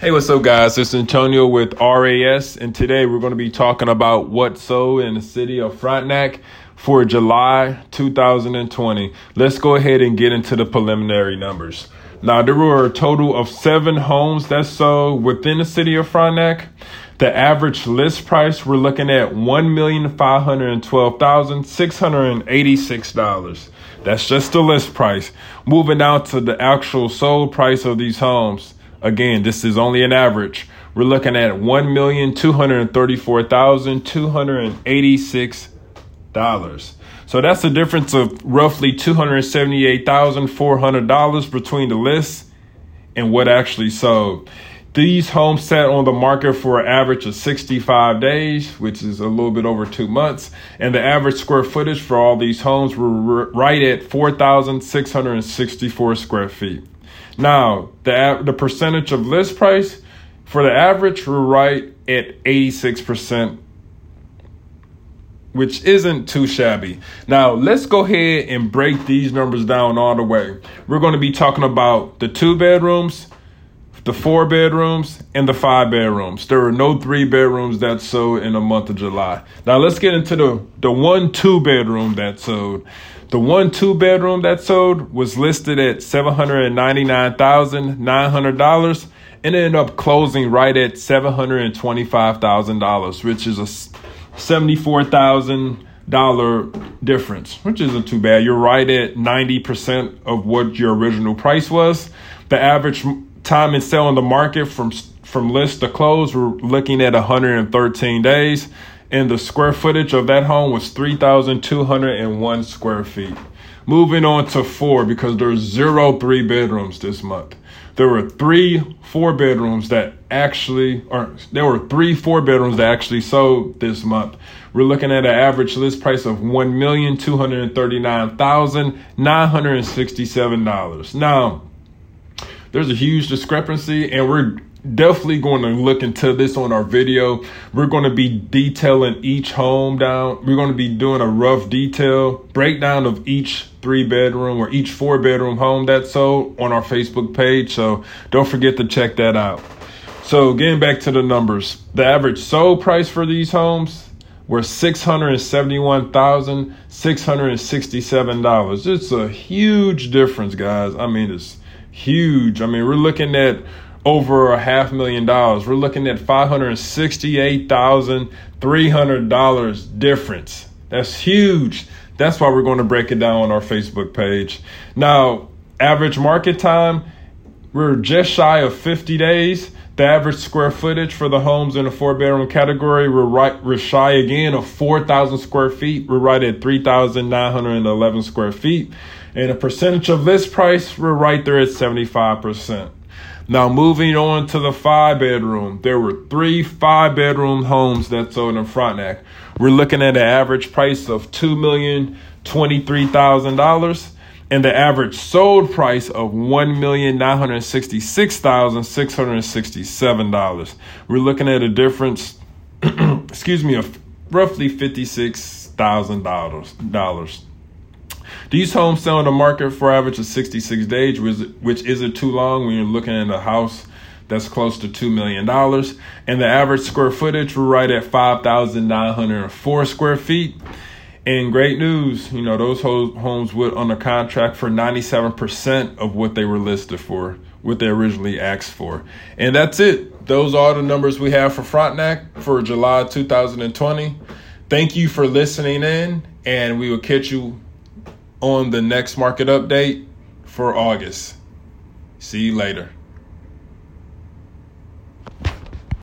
Hey, what's up, guys? It's Antonio with RAS, and today we're going to be talking about what so in the city of Frontenac for July 2020. Let's go ahead and get into the preliminary numbers. Now, there were a total of seven homes that sold within the city of Frontenac. The average list price we're looking at $1,512,686. That's just the list price. Moving out to the actual sold price of these homes. Again, this is only an average. We're looking at $1,234,286. So that's a difference of roughly $278,400 between the list and what actually sold. These homes sat on the market for an average of 65 days, which is a little bit over two months. And the average square footage for all these homes were right at 4,664 square feet. Now, the, the percentage of list price for the average were right at 86%, which isn't too shabby. Now, let's go ahead and break these numbers down all the way. We're going to be talking about the two bedrooms the four bedrooms and the five bedrooms. There were no three bedrooms that sold in the month of July. Now let's get into the the one two bedroom that sold. The one two bedroom that sold was listed at seven hundred and ended up closing right at seven hundred and twenty five thousand dollars, which is a seventy four thousand dollar difference, which isn't too bad. You're right at ninety percent of what your original price was. The average time and sell on the market from from list to close, we're looking at 113 days, and the square footage of that home was 3,201 square feet. Moving on to four because there's zero three bedrooms this month. There were three four bedrooms that actually, or there were three four bedrooms that actually sold this month. We're looking at an average list price of one million two hundred thirty nine thousand nine hundred sixty seven dollars. Now there's a huge discrepancy, and we're definitely going to look into this on our video. We're going to be detailing each home down. We're going to be doing a rough detail breakdown of each three bedroom or each four bedroom home that's sold on our Facebook page. So don't forget to check that out. So getting back to the numbers, the average sold price for these homes were six hundred and seventy-one thousand six hundred and sixty-seven dollars. It's a huge difference, guys. I mean, it's huge. I mean, we're looking at over a half million dollars. We're looking at five hundred sixty-eight thousand three hundred dollars difference. That's huge. That's why we're going to break it down on our Facebook page. Now, average market time, we're just shy of 50 days. The average square footage for the homes in the four bedroom category, we're right, we're shy again of 4,000 square feet. We're right at 3,911 square feet. And the percentage of list price, we're right there at 75%. Now, moving on to the five bedroom, there were three five bedroom homes that sold in Frontenac. We're looking at an average price of $2,023,000 and the average sold price of $1,966,667. We're looking at a difference, excuse me, of roughly $56,000. These homes sell on the market for average of 66 days, which isn't too long when you're looking at a house that's close to $2 million. And the average square footage, we're right at 5,904 square feet. And great news, you know, those homes went under contract for 97% of what they were listed for, what they originally asked for. And that's it. Those are the numbers we have for Frontenac for July 2020. Thank you for listening in, and we will catch you on the next market update for August. See you later.